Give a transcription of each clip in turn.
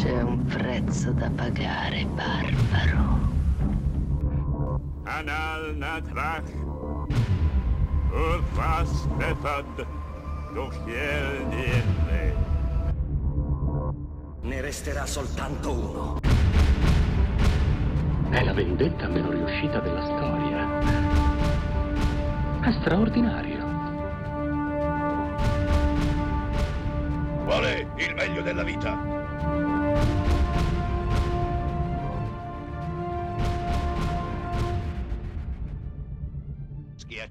C'è un prezzo da pagare, barbaro. Anal natrach. Urfas befad. Dochiel niente. Ne resterà soltanto uno. È la vendetta meno riuscita della storia. È straordinario. Qual è il meglio della vita?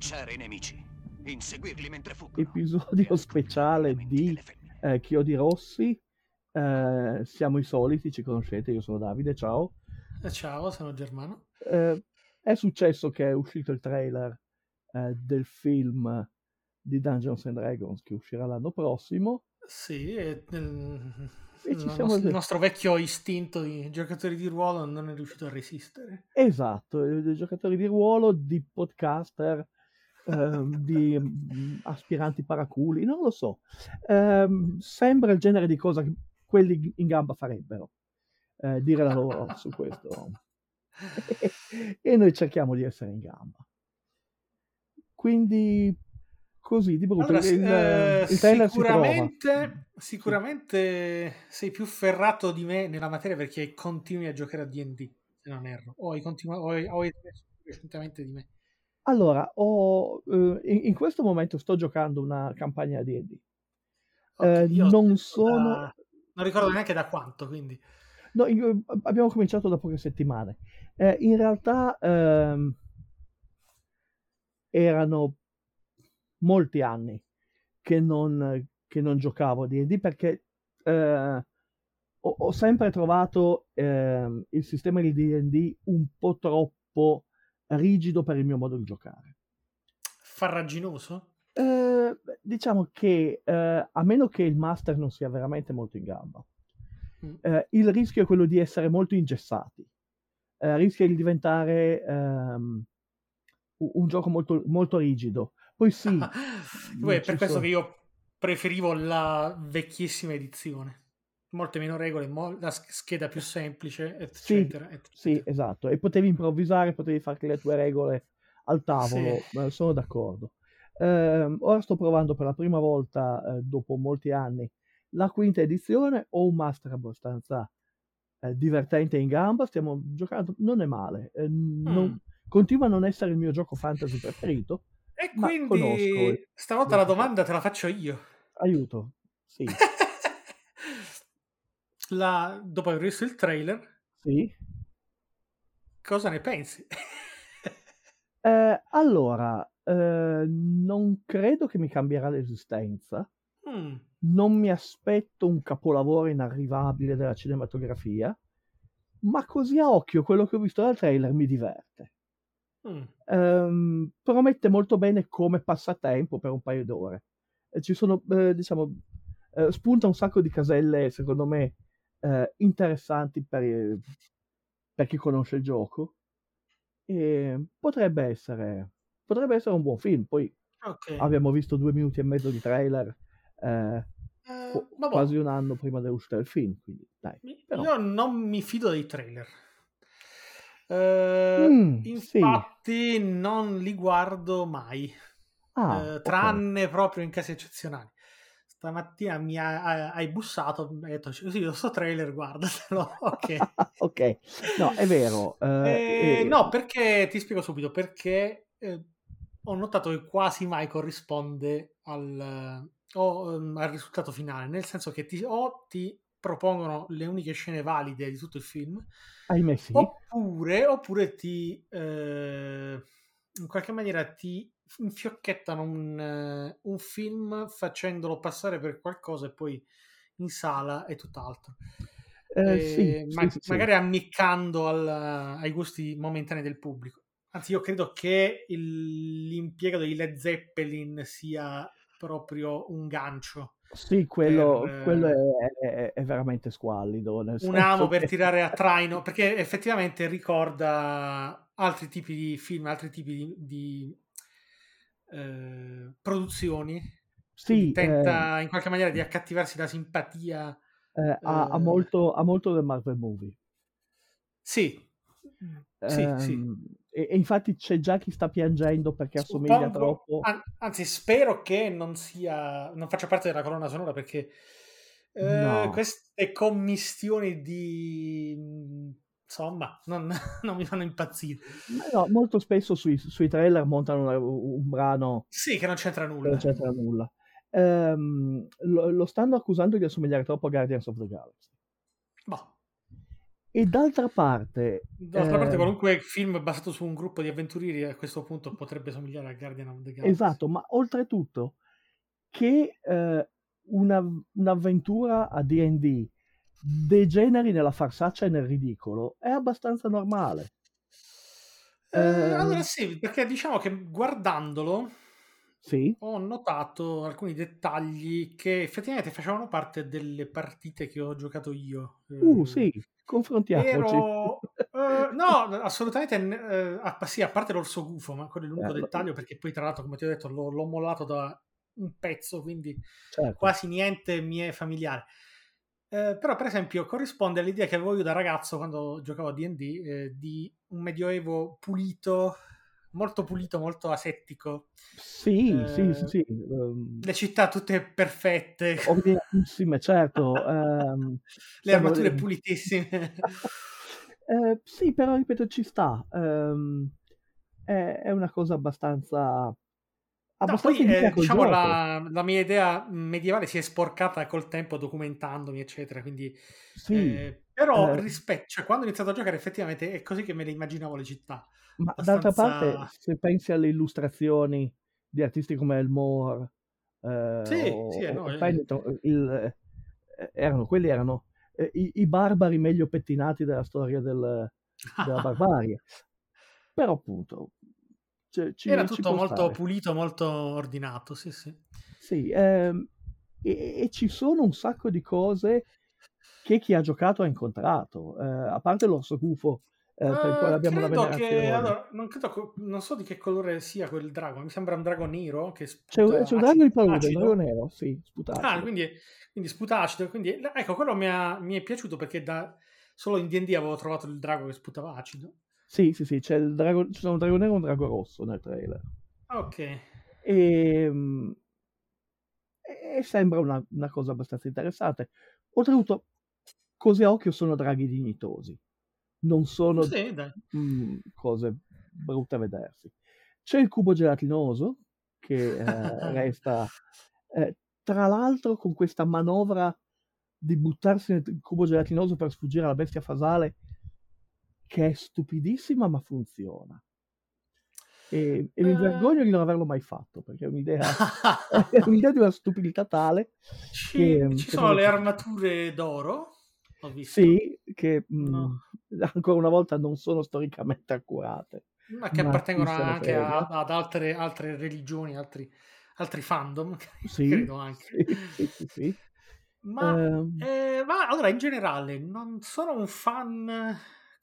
Schiacciare i nemici. Inseguirli mentre fuggono. Episodio speciale di eh, Chiodi Rossi. Eh, siamo i soliti, ci conoscete, io sono Davide, ciao. Eh, Ciao, sono Germano. Eh, è successo che è uscito il trailer eh, del film di Dungeons and Dragons che uscirà l'anno prossimo. Sì, e, mm, E ci il, siamo- nostro, il nostro vecchio istinto di giocatori di ruolo non è riuscito a resistere. Esatto, eh, dei giocatori di ruolo, di podcaster, ehm, di mm, aspiranti paraculi, non lo so. Ehm, sembra il genere di cosa che quelli in gamba farebbero, eh, dire la loro su questo. e noi cerchiamo di essere in gamba. Quindi, così, di brutto, Allora, il, eh, il sicuramente, sicuramente sei più ferrato di me nella materia perché continui a giocare a D&D, se non erro, o hai, continu- o hai, o hai recentemente di me. Allora, ho, eh, in, in questo momento sto giocando una campagna di D&D. Ok, Eh, non sono... da- non ricordo neanche da quanto, quindi... No, io- abbiamo cominciato da poche settimane. Eh, in realtà ehm, erano molti anni che non, che non giocavo a D&D perché eh, ho, ho sempre trovato ehm, il sistema di D&D un po' troppo rigido per il mio modo di giocare. Farraginoso? Eh, diciamo che eh, a meno che il master non sia veramente molto in gamba, Mm. eh, il rischio è quello di essere molto ingessati, eh, rischia di diventare ehm, un gioco molto, molto rigido. Poi sì, Poi è ci per questo sono- che io preferivo la vecchissima edizione. Molte meno regole, mo- la sch- scheda più semplice, Sì, eccetera. eccetera. sì, esatto, e potevi improvvisare, potevi farti le tue regole al tavolo, eh, sono d'accordo. Ehm, ora sto provando per la prima volta, eh, dopo molti anni, la quinta edizione, ho un master abbastanza eh, divertente in gamba, stiamo giocando, non è male, eh, non- Mm. continua a non essere il mio gioco fantasy preferito, E quindi conosco. stavolta la domanda te la faccio io. Aiuto, sì, La- dopo aver visto il trailer, sì. cosa ne pensi? Eh, allora, eh, non credo che mi cambierà l'esistenza. Mm, non mi aspetto un capolavoro inarrivabile della cinematografia, ma così a occhio quello che ho visto dal trailer mi diverte. mm. Ehm, promette molto bene come passatempo per un paio d'ore. Ci sono, eh, diciamo, eh, spunta un sacco di caselle, secondo me, eh, interessanti per, per chi conosce il gioco. E potrebbe essere, potrebbe essere un buon film. Poi Ok. abbiamo visto due minuti e mezzo di trailer. eh, Eh, vabbè. quasi un anno prima dell'uscita del film, quindi dai. però- Io non mi fido dei trailer. Eh, Mm, sì. infatti, non li guardo mai, Ah, eh, ok. tranne proprio in casi eccezionali. Stamattina mi ha- ha- hai bussato e hai detto: Sì, questo trailer, guardatelo. Ok. ok, no, è vero. eh, Eh, no, perché ti spiego subito perché eh, ho notato che quasi mai corrisponde al, o, ehm, al risultato finale, nel senso che ti, o ti propongono le uniche scene valide di tutto il film, ahimè sì. oppure, oppure ti eh, in qualche maniera ti infiocchettano un, eh, un film facendolo passare per qualcosa e poi in sala è tutt'altro. Eh, Eh, sì, ma- sì, magari ammiccando al- ai gusti momentanei del pubblico. Anzi, io credo che il- l'impiego dei Led Zeppelin sia proprio un gancio, Sì, quello, per, eh, quello è, è- è veramente squallido. Un amo per che- tirare a traino, perché effettivamente ricorda altri tipi di film, altri tipi di, di, eh, produzioni. Sì, Quindi eh, tenta in qualche maniera di accattivarsi la simpatia Eh, ha, ha Eh, molto, ha molto del Marvel Movie. Sì, sì, sì. Ehm, e, e infatti c'è già chi sta piangendo perché assomiglia Suppongo, troppo. an- anzi, spero che non sia, non faccia parte della colonna sonora perché eh, No. queste commistioni di insomma non, non mi fanno impazzire. No, molto spesso sui, sui trailer montano una- un brano Sì, che non c'entra nulla. non c'entra nulla. Ehm, lo, lo stanno accusando di assomigliare troppo a Guardians of the Galaxy. Boh. E d'altra parte, D'altra parte, eh, qualunque film basato su un gruppo di avventurieri a questo punto potrebbe somigliare a Guardian of the Galaxy. esatto, ma oltretutto che eh, una- un'avventura a D&D degeneri nella farsaccia e nel ridicolo è abbastanza normale. Eh, Eh, allora sì, perché diciamo che guardandolo Sì, ho notato alcuni dettagli che effettivamente facevano parte delle partite che ho giocato io. uh, Eh, sì, confrontiamoci. Ero... eh, no, assolutamente, eh, a, sì, a parte l'orso gufo, ma quello è l'unico Eh, dettaglio perché poi tra l'altro, come ti ho detto, l'ho, l'ho mollato da un pezzo, quindi certo. quasi niente mi è familiare. Eh, però, per esempio, corrisponde all'idea che avevo io da ragazzo quando giocavo a DD eh, di un medioevo pulito, molto pulito, molto asettico. Sì, sì, Eh, sì, sì. ehm, Le città tutte perfette, ordinatissime, certo. ehm, le armature pulitissime. Eh, sì, però ripeto, ci sta. ehm, è, è una cosa abbastanza, No, abbastanza poi eh, diciamo la, la mia idea medievale si è sporcata col tempo documentandomi, eccetera. Quindi, Sì, eh, però eh, rispetto, cioè, quando ho iniziato a giocare, effettivamente è così che me le immaginavo le città. ma d'altra parte, Abbastanza. se pensi alle illustrazioni di artisti come Elmore eh, Sì, o, sì, no, o eh. Pennington, il- eh, erano, quelli erano eh, i, i barbari meglio pettinati della storia del- della barbarie. Però appunto, cioè, ci, Era tutto molto stare. pulito, molto ordinato. Sì, sì. Sì, ehm, e, e ci sono un sacco di cose che chi ha giocato ha incontrato, eh, a parte l'orso gufo, eh, per il quale Eh, abbiamo credo che allora, non, credo, non so di che colore sia quel drago. Mi sembra un drago nero che C'è, un- sputa c'è un drago di palude, un drago nero, sì, Ah, sputacido. quindi, quindi sputa acido. Quindi, ecco, quello mi, ha- mi è piaciuto perché da, solo in D&D avevo trovato il drago che sputava acido. Sì, sì, sì, c'è il drago, ci sono un drago nero e un drago rosso nel trailer. Ok. E, mm, e sembra una, una cosa abbastanza interessante. Oltretutto, cose a occhio sono draghi dignitosi, non sono Sì, dai. mm, cose brutte a vedersi. C'è il cubo gelatinoso che eh, resta, eh, tra l'altro, con questa manovra di buttarsi nel cubo gelatinoso per sfuggire alla bestia fasale, che è stupidissima ma funziona. E, e mi Eh. vergogno di non averlo mai fatto perché è un'idea, è un'idea di una stupidità tale ci, che, ci che sono le armature d'oro, ho visto. Sì, che mm, No. ancora una volta non sono storicamente accurate. ma che Ma appartengono anche a- ad altre, altre religioni, altri, altri fandom, Sì, credo anche. sì, sì, sì. Ma, Ehm, eh, ma allora, in generale, non sono un fan,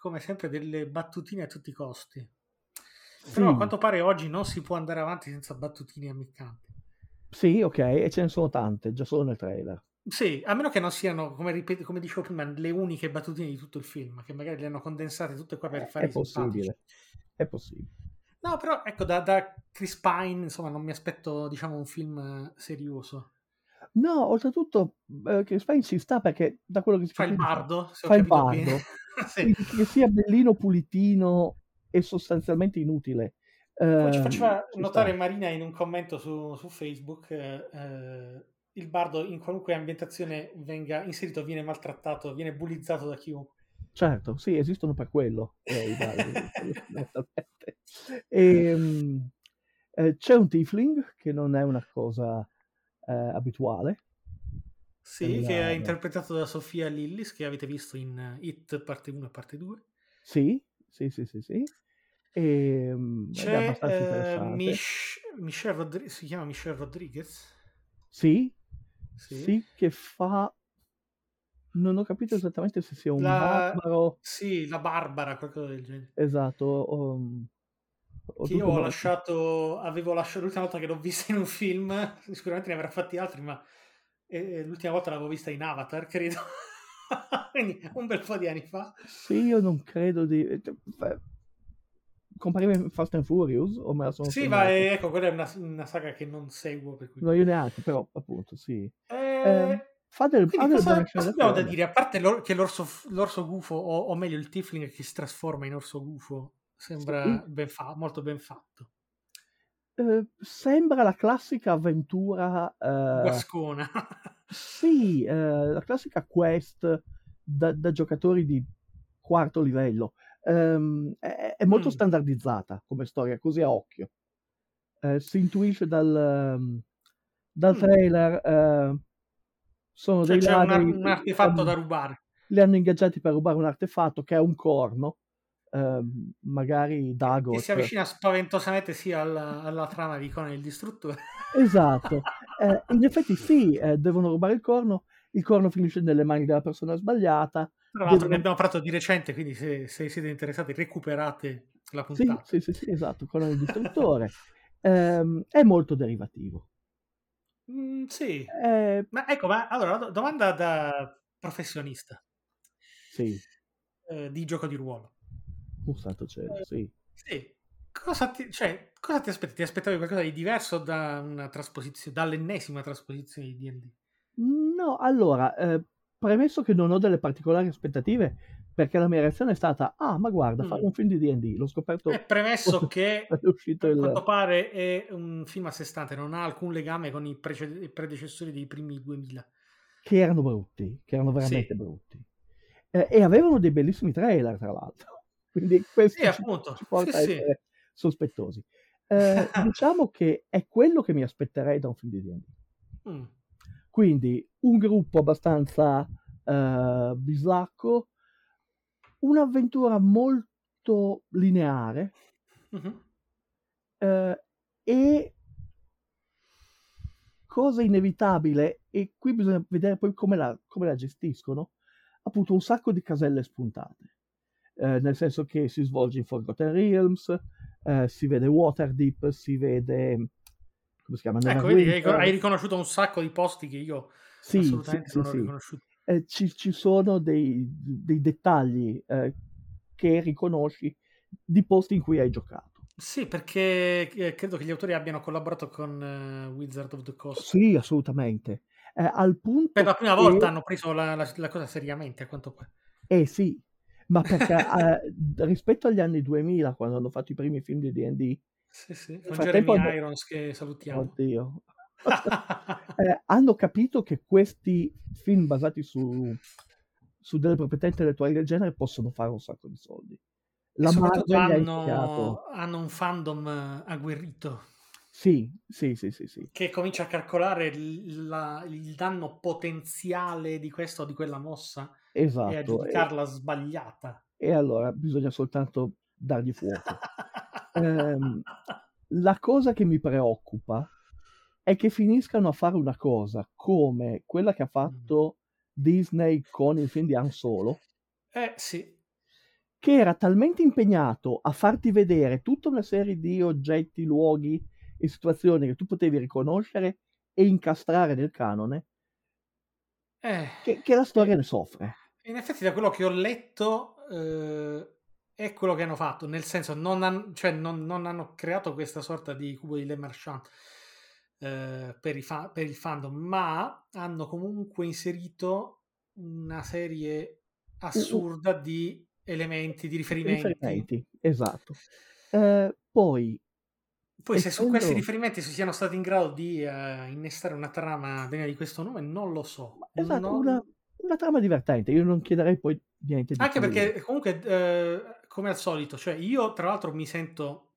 come sempre, delle battutine a tutti i costi. Però a sì, quanto pare oggi non si può andare avanti senza battutine ammiccanti. sì, ok, e ce ne sono tante, già solo nel trailer. Sì, a meno che non siano, come, ripet- come dicevo prima, le uniche battutine di tutto il film, che magari le hanno condensate tutte qua per È, fare è i simpatici. possibile, è possibile. No, però ecco, da, da Chris Pine, insomma, non mi aspetto, diciamo, un film eh, serioso. No, oltretutto, eh, Chris Pine ci sta perché da quello che si Fa il bardo, fa il bardo, Sì. che sia bellino, pulitino e sostanzialmente inutile. Poi ci ehm, faceva ci notare sta. Marina in un commento su, su Facebook eh, eh, il bardo in qualunque ambientazione venga inserito viene maltrattato, viene bullizzato da chiunque. Certo, sì, esistono per quello. eh, i bardi, fondamentalmente. Ehm, eh, c'è un tiefling che non è una cosa eh, abituale. Sì, La- che è interpretato da Sofia Lillis, che avete visto in eh, It parte 1 e parte 2. Sì, sì, sì, sì, sì. Ehm, ed è C'è eh. Mich- Michelle Rodri- si chiama Michelle Rodriguez? Sì, Sì. sì, che fa... Non ho capito esattamente se sia un La- barbaro, Sì, la Barbara, qualcosa del genere. esatto, o, o Che io ho lasciato, avevo lasciato l'ultima volta che l'ho vista in un film, sicuramente ne avrà fatti altri, ma e l'ultima volta l'avevo vista in Avatar, credo. Quindi un bel po' di anni fa. Sì, io non credo di... eh, beh, Compariva in Fast and Furious o me la sono Sì, segnata? ma eh, ecco, quella è una, una saga che non seguo. Per cui... No, io neanche, però appunto, sì. Eh, Ehm, fa del, fa quindi delle cosa, cosa abbiamo da dire? A parte l'or- che l'orso, l'orso gufo, o, o meglio il Tifling che si trasforma in orso gufo, sembra ben fa- molto ben fatto. Eh, sembra la classica avventura... eh, Guascona. Sì, eh, la classica quest da, da giocatori di quarto livello. Ehm, è, è molto Mm. standardizzata come storia, così a occhio. Eh, si intuisce dal, ehm, dal Mm. trailer. eh, sono Cioè, dei c'è un, ladri, un artefatto da hanno- rubare. li hanno ingaggiati per rubare un artefatto che è un corno. Ehm, magari Che Dagot. si avvicina spaventosamente sia alla, alla trama di Conan il Distruttore. Esatto. Eh, in effetti sì, eh, devono rubare il corno. Il corno finisce nelle mani della persona sbagliata. Tra l'altro Devono- ne abbiamo parlato di recente, quindi se, se siete interessati recuperate la Sì, puntata. sì, sì, sì, esatto, con il distruttore. Ehm, è molto derivativo. Mm, sì. Eh, Ma ecco, ma allora, do- domanda da professionista sì, eh, di gioco di ruolo. Un santo cielo, sì. Sì. Cosa ti, cioè, cosa ti aspetti? Ti aspettavi qualcosa di diverso da una trasposizione, dall'ennesima trasposizione di D&D? No, allora, eh, premesso che non ho delle particolari aspettative, perché la mia reazione è stata, ah, ma guarda, fare Mm. un film di D&D, l'ho scoperto È premesso che è uscito a il... quanto pare è un film a sé stante, non ha alcun legame con i, prece- i predecessori dei primi 2000. che erano brutti, che erano veramente Sì. brutti. Eh, e avevano dei bellissimi trailer, tra l'altro. Quindi questo Sì, ci, ci porta Sì, a sì. essere sospettosi. Eh, diciamo che è quello che mi aspetterei da un film di D&D. Mm. Quindi un gruppo abbastanza eh, bislacco, un'avventura molto lineare Mhm. eh, e cosa inevitabile, e qui bisogna vedere poi come la, come la gestiscono, appunto un sacco di caselle spuntate, Eh, nel senso che si svolge in Forgotten Realms, eh, si vede Waterdeep, si vede... come si chiama? Ecco, vedi, hai, riconosciuto un sacco di posti che io Sì, assolutamente sì, non ho sì. riconosciuto. Eh, ci, ci sono dei, dei dettagli eh, che riconosci di posti in cui hai giocato. Sì, perché eh, credo che gli autori abbiano collaborato con eh, Wizard of the Coast. Sì, assolutamente. Eh, al punto Per la prima che- volta hanno preso la, la- la cosa seriamente, a quanto pare. Eh sì, ma perché eh, rispetto agli anni 2000, quando hanno fatto i primi film di D&D, Sì, sì. Con Jeremy hanno- Irons che salutiamo. oddio, eh, hanno capito che questi film basati su, su delle proprietà intellettuali del genere possono fare un sacco di soldi. La Marvel hanno, hanno un fandom agguerrito Sì, sì, sì, sì, sì. che comincia a calcolare il, la- il danno potenziale di questa o di quella mossa e a Esatto. E, giudicarla sbagliata. e allora bisogna soltanto dargli fuoco. Ehm, la cosa che mi preoccupa è che finiscano a fare una cosa come quella che ha fatto Disney con il film di Han Solo, Eh sì, che era talmente impegnato a farti vedere tutta una serie di oggetti, luoghi e situazioni che tu potevi riconoscere e incastrare nel canone, eh, che, che la storia ne soffre. In effetti da quello che ho letto eh, è quello che hanno fatto, nel senso non, han- cioè, non- non hanno creato questa sorta di cubo di Le Marchand eh, per, fa- per il fandom, ma hanno comunque inserito una serie assurda di elementi, di riferimenti. Riferimenti, esatto. Eh, poi, Poi se su questi riferimenti si siano stati in grado di eh, innestare una trama degna di questo nome, non lo so. esatto, Non- una, una trama divertente. Io non chiederei poi niente di Anche perché comunque, eh, come al solito, cioè io tra l'altro mi sento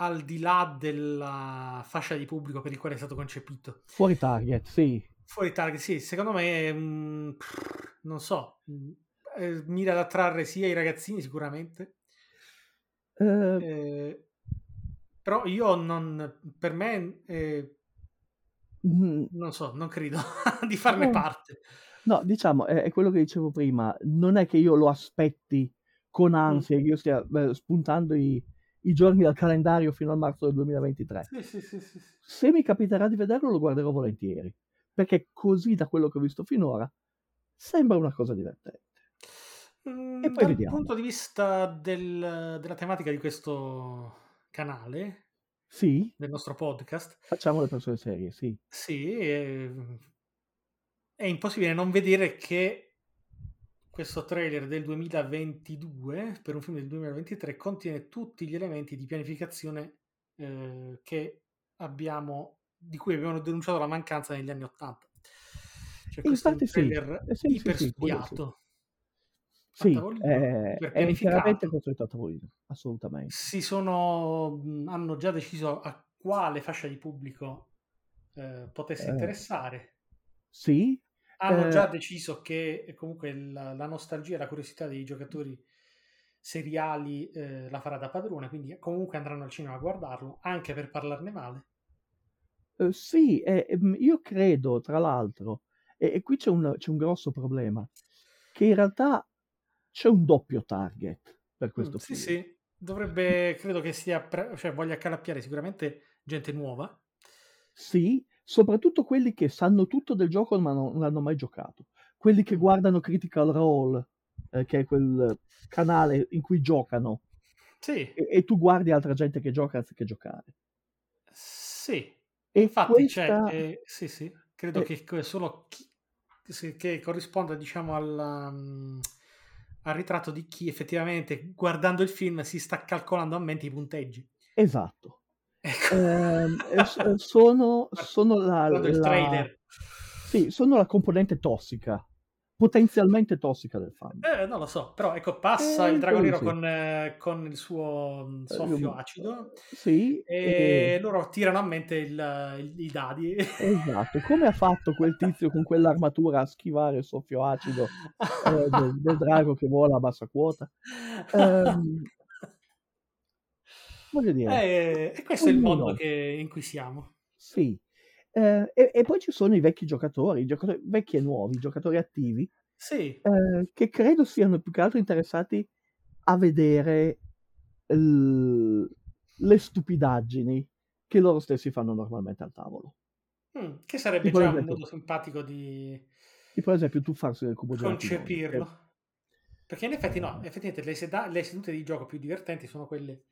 al di là della fascia di pubblico per il quale è stato concepito. Fuori target, sì. Fuori target, sì, secondo me, mm, pff, non so, mm, eh, mira ad attrarre sia i ragazzini sicuramente, Eh, eh, però io non, per me, eh, mm, non so, non credo di farne No. parte. No, diciamo, è, è quello che dicevo prima. Non è che io lo aspetti con ansia, che io stia eh, spuntando i, i giorni dal calendario fino al marzo del 2023. Sì, sì, sì, sì. Se mi capiterà di vederlo, lo guarderò volentieri. perché così da quello che ho visto finora sembra una cosa divertente. Mm, E poi dal vediamo. punto di vista del- della tematica di questo canale, Sì, del nostro podcast, facciamo le persone serie, sì. sì, è, è impossibile non vedere che questo trailer del 2022 per un film del 2023 contiene tutti gli elementi di pianificazione eh, che abbiamo di cui abbiamo denunciato la mancanza negli anni 80. Cioè, questo è un infatti trailer sì, sì, iper sì, sì. studiato. Sì, è, è pianificato. costruito a tavolino, assolutamente. Si sono, hanno già deciso a quale fascia di pubblico eh, potesse Eh, interessare. Sì, Hanno eh, già deciso che eh, comunque la, la nostalgia e la curiosità dei giocatori seriali eh, la farà da padrone, quindi comunque andranno al cinema a guardarlo, anche per parlarne male. eh, sì, e- e, mm, io credo, tra l'altro, e, e qui c'è un, c'è un grosso problema, che in realtà c'è un doppio target per Mm, questo sì, film. sì, dovrebbe, credo che sia, pre- cioè voglia accalappiare sicuramente gente nuova. Sì, soprattutto quelli che sanno tutto del gioco ma non l'hanno mai giocato. Quelli che Mm. guardano Critical Role, eh, che è quel canale in cui giocano, Sì, e, e tu guardi altra gente che gioca anziché giocare. sì, E infatti c'è, questa... eh, sì, sì, credo eh, che solo chi, che corrisponda, diciamo, alla, mm, al ritratto di chi effettivamente, guardando il film, si sta calcolando a mente i punteggi. esatto. Ecco, eh, sono, sono la, la- sì, sono la componente tossica, potenzialmente tossica del fan. Eh, non lo so, però ecco, passa Eh, il drago nero sì. con, eh, con il suo mm, Eh, soffio io- acido Sì, e e- loro tirano a mente il- i dadi. esatto. Come ha fatto quel tizio con quell'armatura a schivare il soffio acido eh, del, del drago che vola a bassa quota? Ehm, voglio dire, Eh, e questo è il mondo ognuno, che- in cui siamo. sì. Eh, e, e poi ci sono i vecchi giocatori, i giocatori vecchi e nuovi, i giocatori attivi, Sì, eh, che credo siano più che altro interessati a vedere l- le stupidaggini che loro stessi fanno normalmente al tavolo. Mm, che sarebbe Tipo, già un esempio, modo simpatico di tipo ad esempio tu farsi del cubo concepirlo. Perché in effetti no, effettivamente le, seda- le sedute di gioco più divertenti sono quelle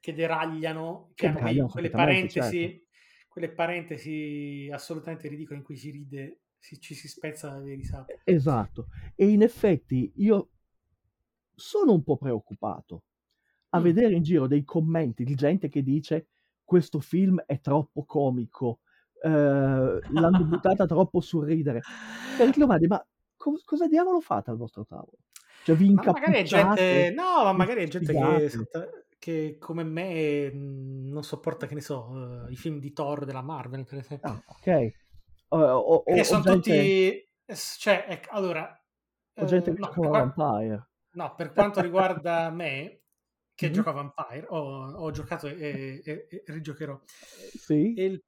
che deragliano, che Che hanno quei- quelle parentesi, certo. quelle parentesi assolutamente ridicole in cui si ride, si- ci si spezza le risate. Esatto. E in effetti io sono un po' preoccupato a Mm. vedere in giro dei commenti di gente che dice questo film è troppo comico, eh, l'hanno buttata troppo sul ridere. E ti domandi, ma co- cosa diavolo fate al vostro tavolo? Cioè vi Ma magari è gente, incappucciate, no, ma magari è gente che. Che come me mh, non sopporta, che ne so, eh, i film di Thor della Marvel, per esempio. Ah, ok. Eh, o, o- o sono gente, tutti, cioè, ecco, allora, o gente eh, che no, gioca qua- Vampire. no, per quanto riguarda me, che Mhm. gioco a Vampire, ho, ho giocato e, e- e rigiocherò, Sì, e,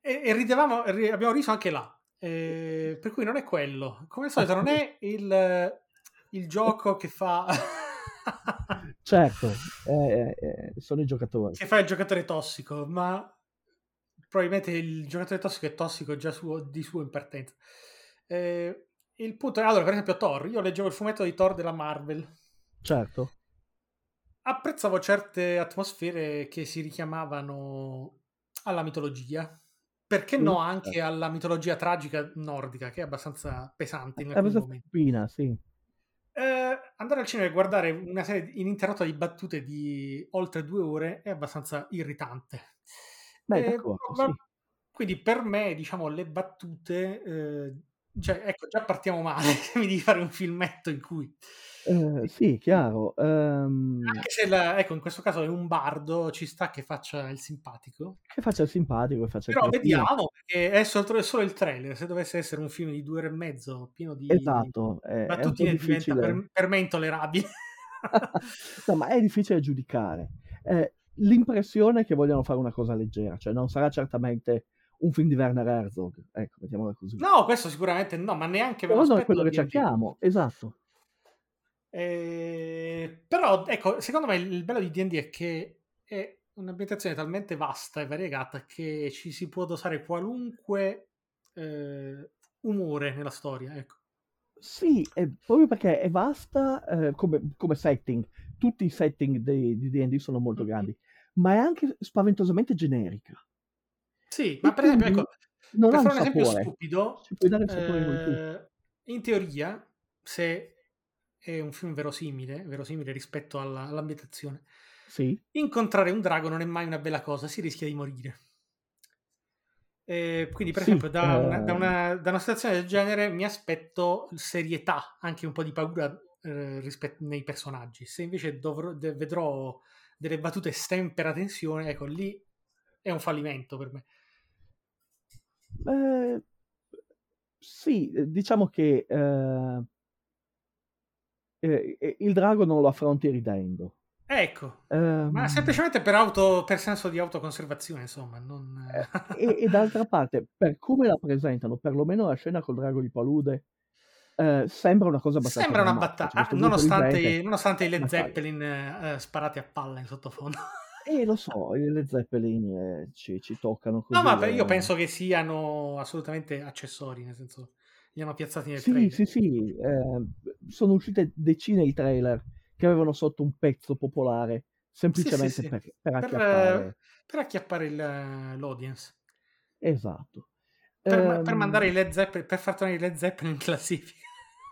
e- e ridevamo, ri- abbiamo riso anche là, eh, per cui non è quello. Come al solito non è il, il gioco che fa... certo, eh, eh, sono i giocatori. che fa il giocatore tossico, ma probabilmente il giocatore tossico è tossico già suo- di suo in partenza. Eh, il punto è, allora, per esempio, Thor, io leggevo il fumetto di Thor della Marvel, Certo. apprezzavo certe atmosfere che si richiamavano alla mitologia. Perché no anche alla mitologia tragica nordica, che è abbastanza pesante in alcuni momenti. spina, sì. Eh, andare al cinema e guardare una serie ininterrotta di battute di oltre due ore è abbastanza irritante. Beh, Eh, ma- sì. Quindi per me, diciamo, le battute, eh, cioè, ecco, già partiamo male, mi devi fare un filmetto in cui, Eh, sì, chiaro. ehm, anche se, la- ecco, in questo caso è un bardo, ci sta che faccia il simpatico, che faccia il simpatico, faccia il però cretino. vediamo, perché è solo, è solo il trailer, se dovesse essere un film di due ore e mezzo, pieno di Esatto, è, è battutine, diventa difficile. per, per me intollerabile. No, ma è difficile giudicare. Eh, l'impressione è che vogliano fare una cosa leggera, cioè non sarà certamente un film di Werner Herzog, ecco, mettiamola così. No, questo sicuramente no, ma neanche Però non è quello che cerchiamo, esatto. Eh, però, ecco, secondo me il bello di D&D è che è un'ambientazione talmente vasta e variegata che ci si può dosare qualunque eh, umore nella storia. Ecco. Sì, è proprio perché è vasta eh, come, come setting. Tutti i setting dei- di D&D sono molto Mhm. grandi, ma è anche spaventosamente generica. Sì, ma E per esempio, ecco, non per un fare un esempio sapore. stupido, vuoi tu. eh, in teoria, se è un film verosimile, verosimile rispetto alla- all'ambientazione, Sì, incontrare un drago non è mai una bella cosa, si rischia di morire. Eh, quindi, per Sì, esempio, da una, da una- da una situazione del genere mi aspetto serietà, anche un po' di paura eh, rispetto nei personaggi. Se invece dovrò- de- vedrò delle battute sempre a tensione, ecco, lì è un fallimento per me. Eh, sì, diciamo che eh, eh, eh, il drago non lo affronti ridendo. Ecco, Ehm, ma semplicemente per, auto, per senso di autoconservazione, insomma. Non... eh, e, e d'altra parte, per come la presentano, perlomeno la scena col drago di palude, eh, sembra una cosa abbastanza Sembra una battaglia, gruppo di nonostante, gente- nonostante i Led. Zeppelin eh, sparati a palla in sottofondo. E lo so, i Led Zeppelin eh, ci, ci toccano così. No, ma io eh. penso che siano assolutamente accessori, nel senso, li hanno piazzati nel Sì, trailer. sì, sì, eh, sono uscite decine di trailer che avevano sotto un pezzo popolare semplicemente sì. per, per Per, acchiappare. eh, per acchiappare il- l'audience. Esatto. Per, ma- per Ehm, mandare i Led Zeppelin, per far tornare i Led Zeppelin in classifica.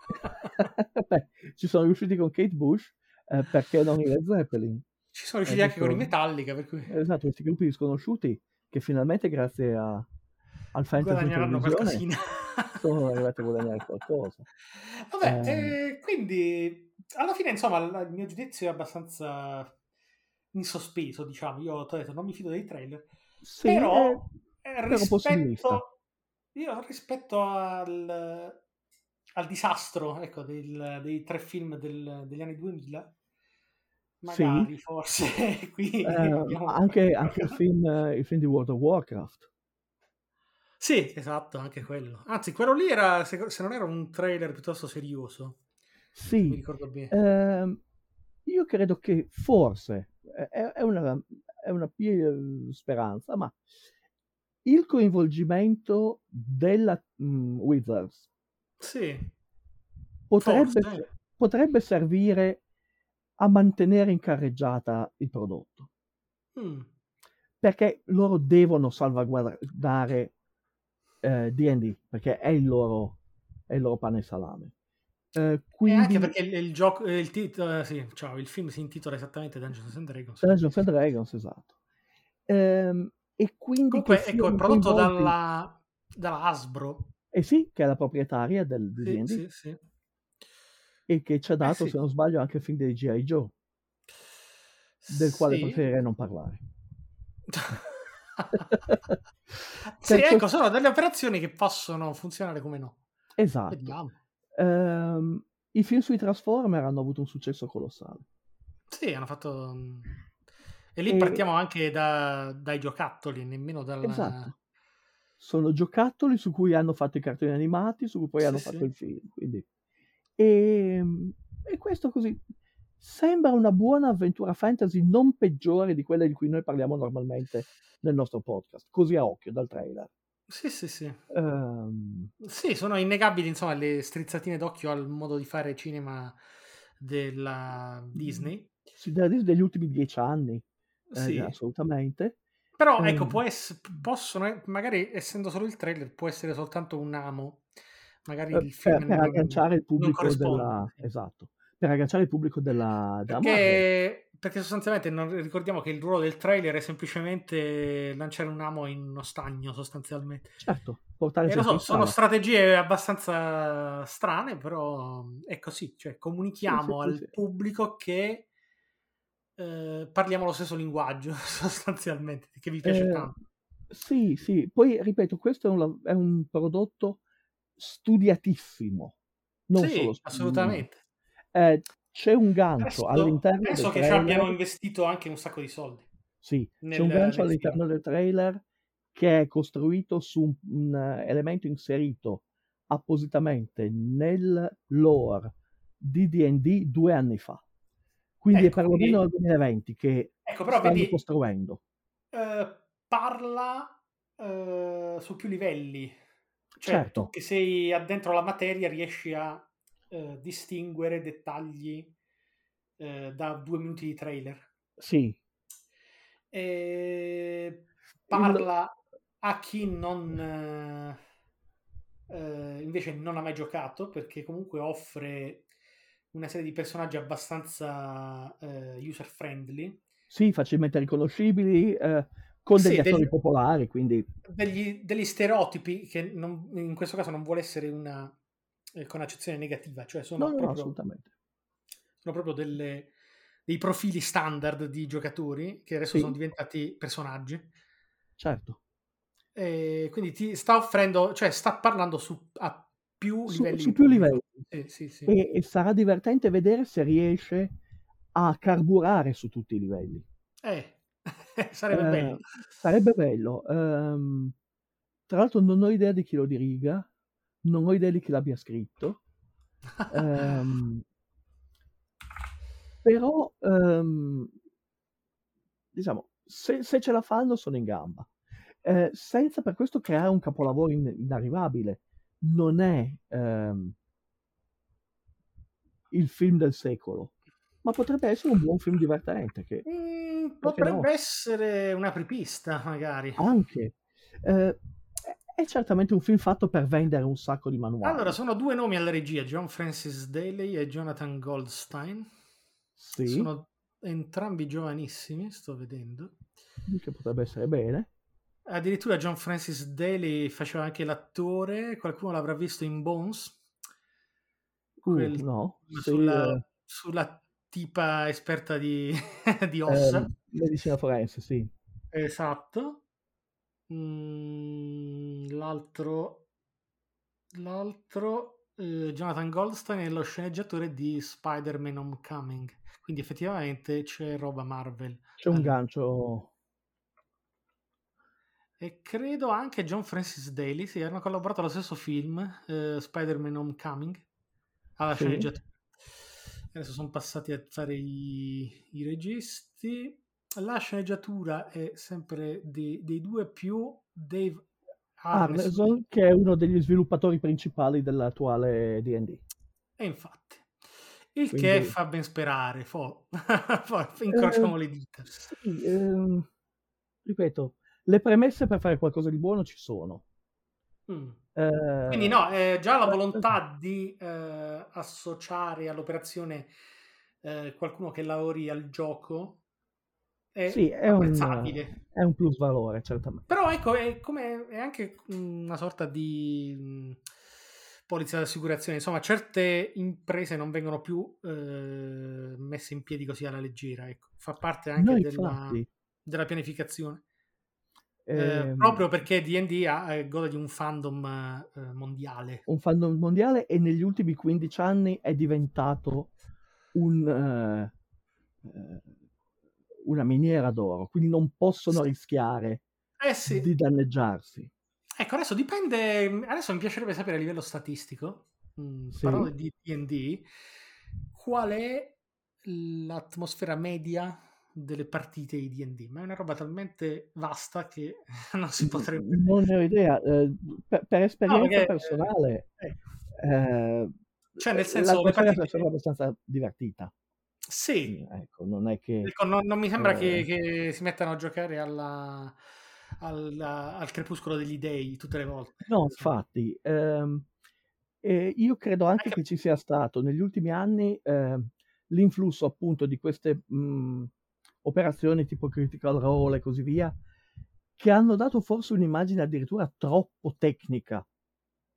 Beh, ci sono riusciti con Kate Bush, eh, perché non i Led Zeppelin? Ci sono riusciti Eh, anche con i. Metallica, cui Esatto, questi gruppi sconosciuti che finalmente grazie a- al fantasy in guadagneranno qualcosina. sono arrivati a guadagnare qualcosa. Vabbè, Ehm. eh, quindi alla fine, insomma, il mio giudizio è abbastanza in sospeso, diciamo. Io ho detto, non mi fido dei trailer, Sì, però, eh, eh, rispetto, io rispetto al, al disastro ecco, del- dei tre film del- degli anni 2000, Sì. magari forse qui eh, abbiamo- anche, anche il, film, eh, il film di World of Warcraft. Sì, esatto, anche quello. Anzi, quello lì era, se, se non era un trailer piuttosto serioso, se mi Sì, ricordo bene. ehm, io credo che forse eh, è, è una, è una speranza, ma il coinvolgimento della mm, Wizards Sì, potrebbe, potrebbe servire a mantenere in carreggiata il prodotto, Mm. perché loro devono salvaguardare eh, D&D, perché è il loro, è il loro pane e salame. Eh, E quindi anche perché il, il gioco, eh, il titolo, eh, sì, ciao, il film si intitola esattamente Dungeons and Dragons. Dungeons and Dragons, esatto. Ehm, e quindi Comunque, ecco, è prodotto coinvolti- dalla, dalla Hasbro. Eh sì, che è la proprietaria del Sì, D&D sì, sì. e che ci ha dato, sì. se non sbaglio, anche il film dei G.I. Joe, del quale preferirei non parlare. sì, Penso- ecco, sono delle operazioni che possono funzionare come no. Esatto. Ehm, I film sui Transformer hanno avuto un successo colossale. Sì, hanno fatto... mm, E lì E- partiamo anche da- dai giocattoli, nemmeno dalla... Esatto. Sono giocattoli su cui hanno fatto i cartoni animati, su cui poi Sì, hanno sì. fatto il film. Quindi. E, e questo così sembra una buona avventura fantasy, non peggiore di quelle di cui noi parliamo normalmente nel nostro podcast, così a occhio dal trailer. Sì, sì, sì. Ehm, Sì, sono innegabili, insomma, le strizzatine d'occhio al modo di fare cinema della Disney. sì, della Disney degli ultimi dieci anni, eh, Sì. assolutamente. Però, ecco, Ehm. può ess- possono, magari essendo solo il trailer, può essere soltanto un amo. Magari Eh, il film per, per agganciare il pubblico della esatto per agganciare il pubblico della, della. Perché, perché sostanzialmente non, ricordiamo che il ruolo del trailer è semplicemente lanciare un amo in uno stagno, sostanzialmente. certo portare E lo so, sono strategie abbastanza strane, però è così, cioè comunichiamo Sì, sì, al sì, pubblico che eh, parliamo lo stesso linguaggio, sostanzialmente, che vi piace Eh, tanto. sì sì poi ripeto questo è un, è un prodotto studiatissimo non Sì, solo assolutamente. Eh, c'è un gancio Penso, all'interno penso del che ci trailer abbiano investito anche un sacco di soldi. Sì, nel- c'è un gancio all'interno del trailer che è costruito su un, un, eh, elemento inserito appositamente nel lore di D&D due anni fa. Quindi Ecco, è perlomeno nel 2020 che Ecco, però stanno vedi, costruendo. eh, parla eh, su più livelli. Cioè, Certo. tu che sei addentro la materia riesci a eh, distinguere dettagli eh, da due minuti di trailer. Sì, E parla a chi non eh, eh, invece non ha mai giocato perché comunque offre una serie di personaggi abbastanza user friendly sì, facilmente riconoscibili, eh, con Sì, degli attori degli- popolari, quindi degli, degli stereotipi che non- in questo caso non vuole essere una eh, connotazione negativa cioè sono no, no, no, proprio, assolutamente. sono proprio delle- dei profili standard di giocatori che adesso Sì. sono diventati personaggi Certo. E quindi ti sta offrendo, cioè sta parlando su, a più Su, livelli. su più livelli. Sì, sì, sì. E, e sarà divertente vedere se riesce a carburare su tutti i livelli. Eh, sarebbe Eh, bello. Sarebbe bello. Ehm, tra l'altro non ho idea di chi lo diriga, non ho idea di chi l'abbia scritto. Ehm, però, ehm, diciamo, se, se ce la fanno sono in gamba. Eh, senza per questo creare un capolavoro in- inarrivabile. Non è ehm, il film del secolo, ma potrebbe essere un buon film divertente che Mm, potrebbe no? essere una apripista, magari. anche eh, è certamente un film fatto per vendere un sacco di manuali. Allora, sono due nomi alla regia, John Francis Daly e Jonathan Goldstein. sì, Sono entrambi giovanissimi, sto vedendo. che potrebbe essere bene. Addirittura John Francis Daly faceva anche l'attore, qualcuno l'avrà visto in Bones. Uh, Quel- no, sì, sulla, eh, sulla tipa esperta di, di ossa. eh, medicina forense, sì. Esatto. Mm, l'altro, l'altro eh, Jonathan Goldstein è lo sceneggiatore di Spider-Man Homecoming. Quindi effettivamente c'è roba Marvel. C'è un gancio. E credo anche John Francis Daly, sì, hanno collaborato allo stesso film, eh, Spider-Man Homecoming, alla Sì. sceneggiatura. Adesso sono passati a fare i, i registi. La sceneggiatura è sempre di- dei due più Dave Arneson. Arneson, che è uno degli sviluppatori principali dell'attuale D&D. E infatti, il che Quindi- fa ben sperare. Fo. Poi incrociamo Eh, le dita. Sì, ehm, ripeto, le premesse per fare qualcosa di buono ci sono. Mm. Eh, Quindi no, eh, già la eh, volontà di eh, associare all'operazione eh, qualcuno che lavori al gioco è Sì, è un, è un plus valore, certamente. Però ecco, è, come, è anche una sorta di mh, polizza di assicurazione. Insomma, certe imprese non vengono più eh, messe in piedi così alla leggera. Ecco. Fa parte anche No, della, della pianificazione. Eh, ehm, proprio perché D&D ha- eh, gode di un fandom eh, mondiale. un fandom mondiale e negli ultimi 15 anni è diventato un, eh, eh, una miniera d'oro, quindi non possono Sì. rischiare Eh sì, di danneggiarsi. ecco, adesso dipende, adesso mi piacerebbe sapere a livello statistico, mh, Sì. parlando di D&D, qual è l'atmosfera media delle partite di D&D, ma è una roba talmente vasta che non si potrebbe... Non ne ho idea, eh, per, per esperienza perché, eh, personale, ecco. eh, Cioè, nel senso, le partite... è abbastanza divertita. Sì, Ecco, non è che... Ecco, non, non mi sembra che, Eh. che si mettano a giocare alla, alla- al crepuscolo degli dei tutte le volte. No, infatti, ehm, e io credo anche Anche- che ci sia stato negli ultimi anni ehm, l'influsso appunto di queste mh, operazioni tipo Critical Role e così via, che hanno dato forse un'immagine addirittura troppo tecnica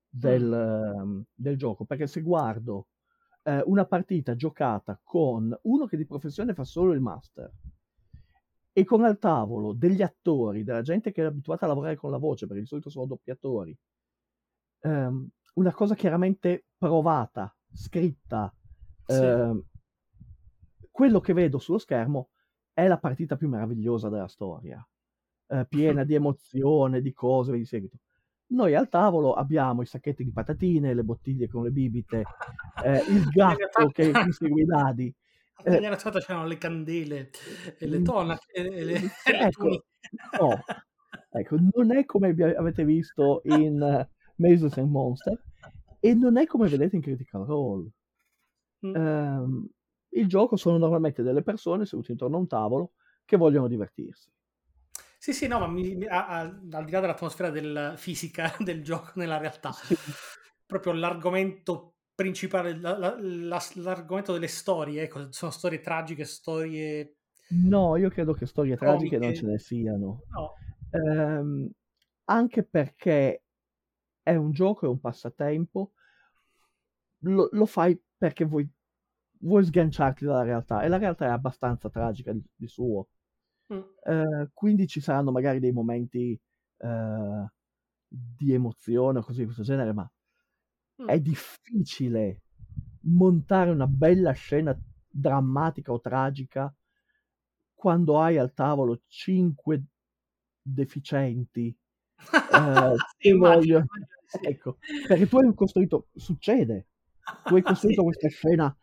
del, ehm, del gioco, perché se guardo eh, una partita giocata con uno che di professione fa solo il master e con al tavolo degli attori, della gente che è abituata a lavorare con la voce, perché di solito sono doppiatori, ehm, una cosa chiaramente provata, scritta, Sì. ehm, quello che vedo sullo schermo è la partita più meravigliosa della storia, eh, piena di emozione, di cose di seguito. Noi al tavolo abbiamo i sacchetti di patatine, le bottiglie con le bibite, eh, il gatto che insegue i dadi. Anni 80 c'erano le candele, e le Mm, tonache, e le, le ecco, no, ecco, non è come avete visto in eh, Mazes and Monster, e non è come vedete in Critical Role. Mm. Ehm, il gioco sono normalmente delle persone sedute intorno a un tavolo che vogliono divertirsi. Sì, sì, no, ma mi- mi- a- a- al di là dell'atmosfera del, fisica del gioco nella realtà, proprio l'argomento principale, la- la- la- l'argomento delle storie, ecco, sono storie tragiche, storie... No, io credo che storie tragiche non Comiche. ce ne siano. No, Ehm, anche perché è un gioco, è un passatempo, lo, lo fai perché vuoi, vuoi sganciarti dalla realtà e la realtà è abbastanza tragica di, di suo. Mm. Eh, quindi ci saranno magari dei momenti eh, di emozione o cose di questo genere, ma Mm. è difficile montare una bella scena drammatica o tragica quando hai al tavolo cinque deficienti eh, Sì, voglio- sì. ecco perché tu hai costruito succede tu hai costruito Sì. questa scena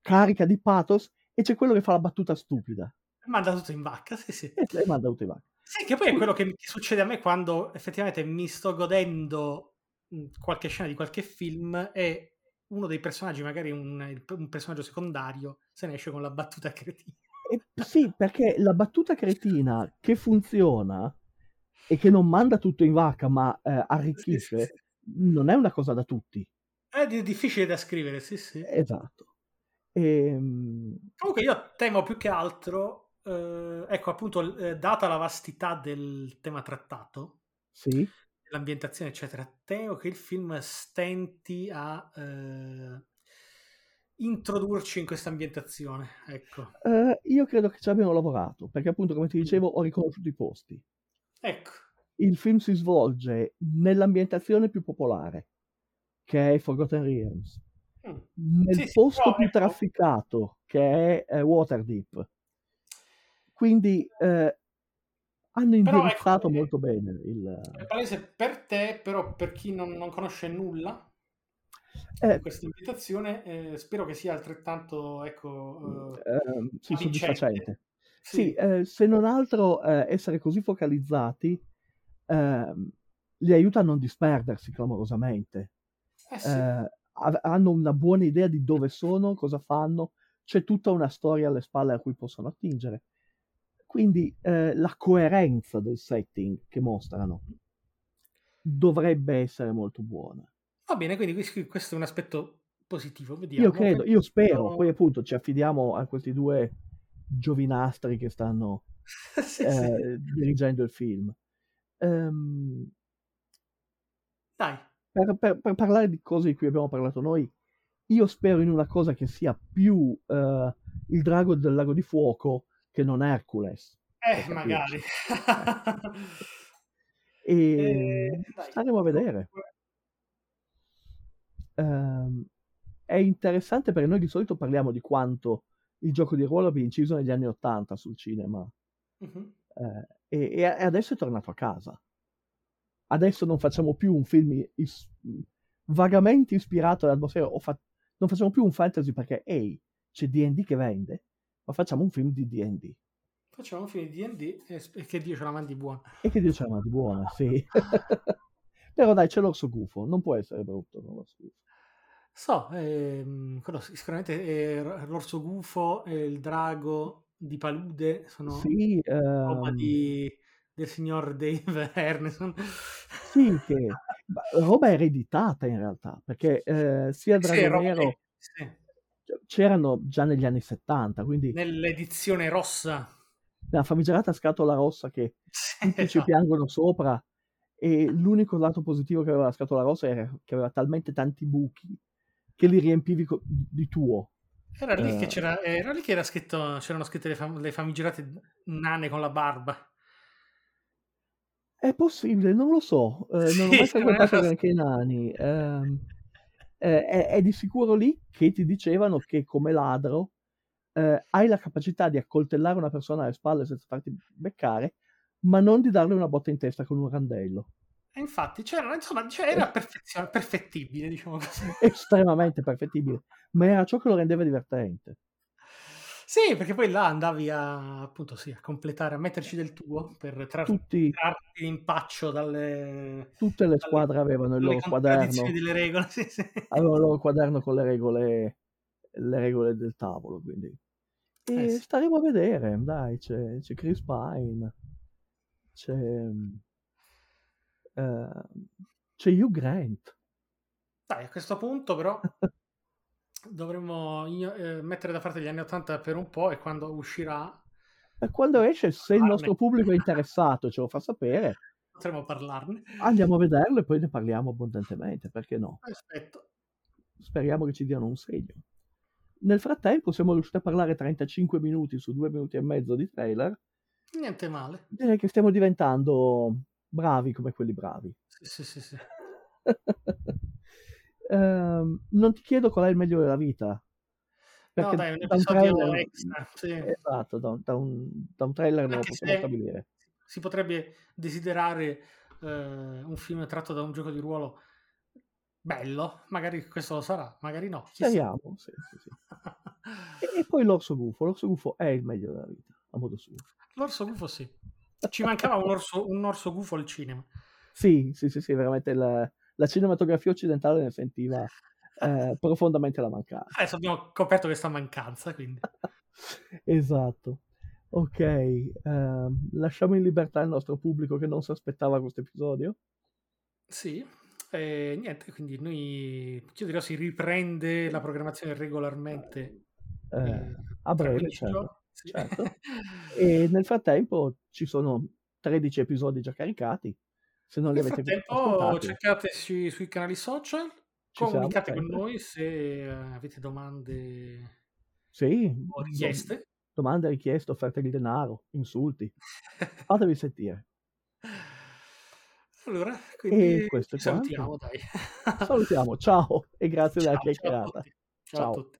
carica di pathos e c'è quello che fa la battuta stupida Manda tutto in vacca, sì, sì. e lei manda tutti i vari. Sì, che poi è quello che succede a me quando effettivamente mi sto godendo mh, qualche scena di qualche film e uno dei personaggi, magari un, un personaggio secondario, se ne esce con la battuta cretina. E sì, perché la battuta cretina che funziona e che non manda tutto in vacca ma eh, Sì, sì, arricchisce, sì. non è una cosa da tutti. È di- difficile da scrivere, sì, sì. Esatto. Ehm, Comunque io temo più che altro, eh, ecco appunto, eh, data la vastità del tema trattato, sì, l'ambientazione eccetera, temo che il film stenti a eh, introdurci in questa ambientazione, ecco. eh, io credo che ci abbiano lavorato, perché appunto come ti dicevo ho riconosciuto i posti. Ecco. Il film si svolge nell'ambientazione più popolare, che è Forgotten Realms, Mm. nel Sì, sì, posto però, più ecco. trafficato, che è eh, Waterdeep. Quindi eh, hanno indirizzato ecco, molto bene il... È palese per te, però per chi non, non conosce nulla Eh, questa ambientazione, eh, spero che sia altrettanto, ecco, eh, ehm, sì, avvincente. soddisfacente. Sì, Sì, eh, se non altro eh, essere così focalizzati ehm, li aiuta a non disperdersi clamorosamente. eh sì. Eh, ha- hanno una buona idea di dove sono, cosa fanno, c'è tutta una storia alle spalle a cui possono attingere. Quindi eh, la coerenza del setting che mostrano dovrebbe essere molto buona. Va bene, quindi questo è un aspetto positivo. Vediamo. Io credo, io spero, poi appunto ci affidiamo a questi due giovinastri che stanno Sì, sì. eh, dirigendo il film. Ehm, Dai, per, per- per parlare di cose di cui abbiamo parlato noi, io spero in una cosa che sia più eh, il drago del lago di fuoco che non Hercules. eh, magari. E Eh, staremo a vedere. Ehm, è interessante perché noi di solito parliamo di quanto il gioco di ruolo abbia inciso negli anni Ottanta sul cinema Mhm. eh, e, e adesso è tornato a casa. Adesso non facciamo più un film is- vagamente ispirato all'atmosfera, fa- non facciamo più un fantasy perché, ehi, c'è D&D che vende, ma facciamo un film di D&D. Facciamo un film di D&D e, e che Dio ce la mandi buona. E che dice, ma di buona, sì. Però dai, c'è l'orso gufo, non può essere brutto no, l'orso gufo. So, ehm, quello sì, sicuramente eh, l'orso gufo e il drago di palude sono Sì, roba ehm, di, del signor Dave Erneson. sì, che roba ereditata in realtà, perché eh, sia il Sì, Drago roba Nero sì. C'erano già negli anni 70, quindi Nell'edizione rossa. la famigerata scatola rossa che Sì, tutti ci esatto. piangono sopra e l'unico lato positivo che aveva la scatola rossa era che aveva talmente tanti buchi che li riempivi co- di tuo. Era lì che Eh. c'era, era lì che era scritto, c'erano scritte le, fam- le famigerate nane con la barba. È possibile, non lo so, eh, non ho Sì, mai frequentato era- granché i nani. ehm, eh, è, è di sicuro lì che ti dicevano che come ladro eh, hai la capacità di accoltellare una persona alle spalle senza farti beccare, ma non di darle una botta in testa con un randello. E infatti c'era, insomma, cioè, era perfezio- perfettibile, diciamo così. Estremamente perfettibile, ma era ciò che lo rendeva divertente. Sì, perché poi là andavi a, appunto, sì, a completare, a metterci del tuo per trar- Tutti, trarti impaccio dalle, tutte le dalle, squadre avevano il loro quaderno, delle regole. Sì, sì. avevano il loro quaderno con le regole, le regole del tavolo, quindi. Eh E sì. staremo a vedere, dai, c'è, c'è Chris Pine, c'è, eh, c'è Hugh Grant. Dai, a questo punto però dovremmo eh, mettere da parte gli anni 80 per un po' e quando uscirà E quando esce, se il nostro pubblico è interessato, ce lo fa sapere, potremo parlarne. andiamo a vederlo e poi ne parliamo abbondantemente, perché no? Aspetto. Speriamo che ci diano un segno. Nel frattempo siamo riusciti a parlare 35 minuti su due minuti e mezzo di trailer. Niente male. Direi che stiamo diventando bravi come quelli bravi. Sì, sì, sì, sì. Ehm, non ti chiedo qual è il meglio della vita. No, Perché dai, un episodio trailer, extra. Sì. esatto, da, un- da un, da un trailer non lo Anche possiamo stabilire. si potrebbe desiderare eh, un film tratto da un gioco di ruolo bello, magari questo lo sarà, magari no. Speriamo, sì, sì, sì. E, e poi l'orso gufo. L'orso gufo è il meglio della vita, a modo suo. L'orso gufo sì. Ci mancava un orso, un orso gufo al cinema. Sì, sì, sì, sì, veramente la, la cinematografia occidentale ne sentiva eh, profondamente la mancanza. Adesso abbiamo coperto questa mancanza, quindi. Esatto. Ok, ehm, lasciamo in libertà il nostro pubblico che non si aspettava questo episodio. Sì, e niente, quindi noi, io dirò, si riprende la programmazione regolarmente Eh, eh, a breve, 15 certo. Sì. certo. E nel frattempo ci sono 13 episodi già caricati. Se non li avete frattempo ascoltati, cercateci sui canali social, ci siamo comunicate con sempre. noi se eh, avete domande Sì, o richieste. domande, richieste, offerte di denaro, insulti. Fatevi sentire. Allora, E quindi questo è quanto. salutiamo, dai. Salutiamo, ciao e grazie della Ciao, ciao a chiacchierata. tutti. Ciao a Ciao. tutti.